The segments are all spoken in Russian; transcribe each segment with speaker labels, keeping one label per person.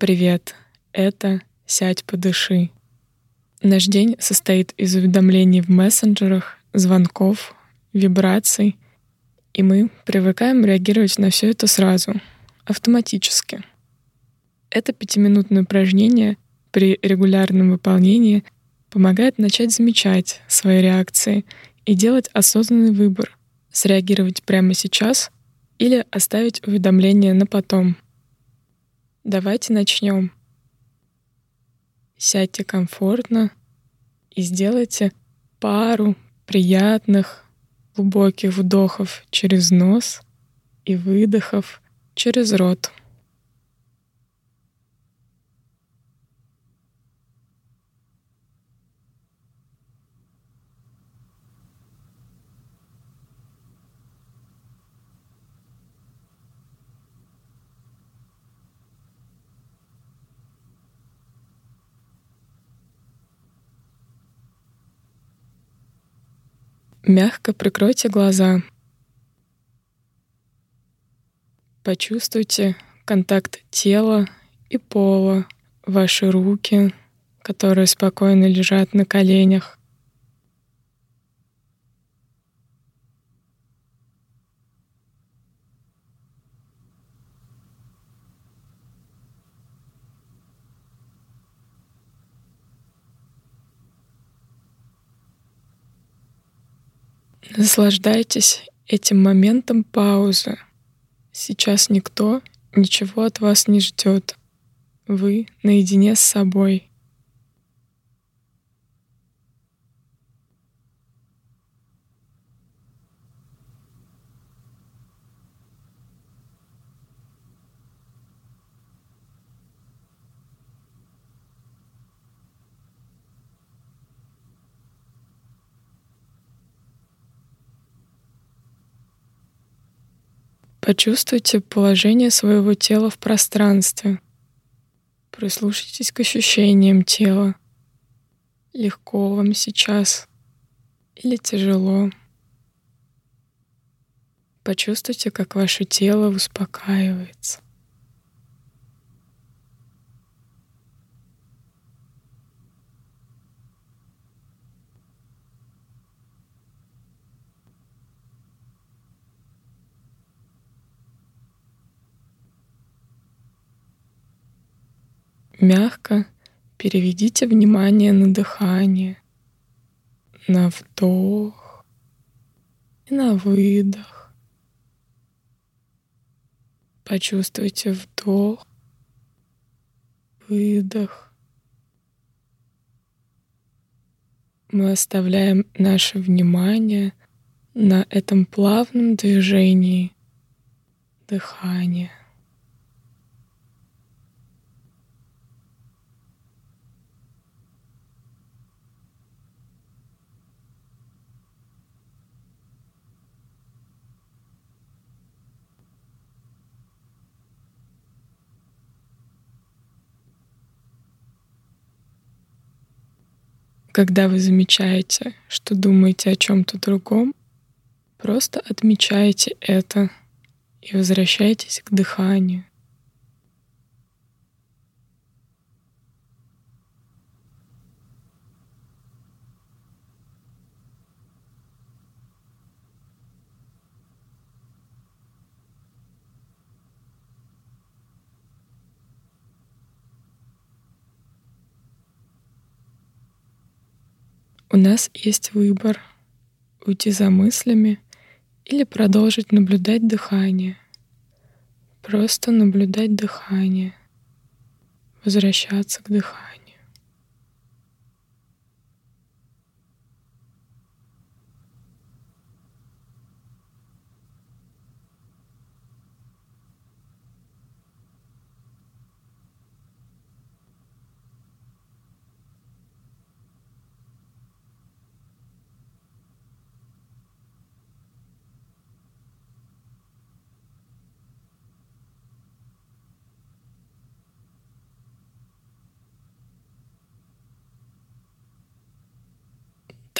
Speaker 1: Привет! Это «Сядь, подыши». Наш день состоит из уведомлений в мессенджерах, звонков, вибраций, и мы привыкаем реагировать на все это сразу, автоматически. Это пятиминутное упражнение при регулярном выполнении помогает начать замечать свои реакции и делать осознанный выбор — среагировать прямо сейчас или оставить уведомление на потом. Давайте начнем. Сядьте комфортно и сделайте пару приятных глубоких вдохов через нос и выдохов через рот. Мягко прикройте глаза. Почувствуйте контакт тела и пола, ваши руки, которые спокойно лежат на коленях. Наслаждайтесь этим моментом паузы. Сейчас никто ничего от вас не ждет. Вы наедине с собой. Почувствуйте положение своего тела в пространстве. Прислушайтесь к ощущениям тела. Легко вам сейчас или тяжело. Почувствуйте, как ваше тело успокаивается. Мягко переведите внимание на дыхание, на вдох и на выдох. Почувствуйте вдох, выдох. Мы оставляем наше внимание на этом плавном движении дыхания. Когда вы замечаете, что думаете о чем-то другом, просто отмечайте это и возвращайтесь к дыханию. У нас есть выбор — уйти за мыслями или продолжить наблюдать дыхание. Просто наблюдать дыхание, возвращаться к дыханию.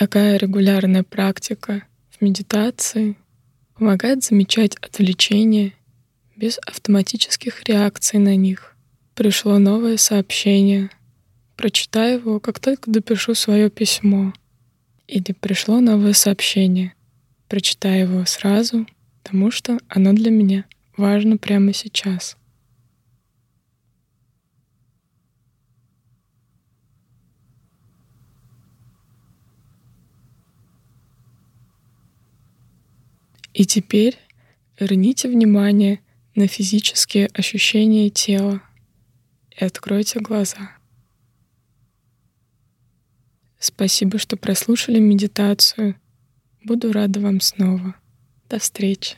Speaker 1: Такая регулярная практика в медитации помогает замечать отвлечения без автоматических реакций на них. пришло новое сообщение. Прочитаю его, как только допишу свое письмо. Или пришло новое сообщение. Прочитаю его сразу, потому что оно для меня важно прямо сейчас. И теперь верните внимание на физические ощущения тела и откройте глаза. Спасибо, что прослушали медитацию. Буду рада вам снова. До встречи.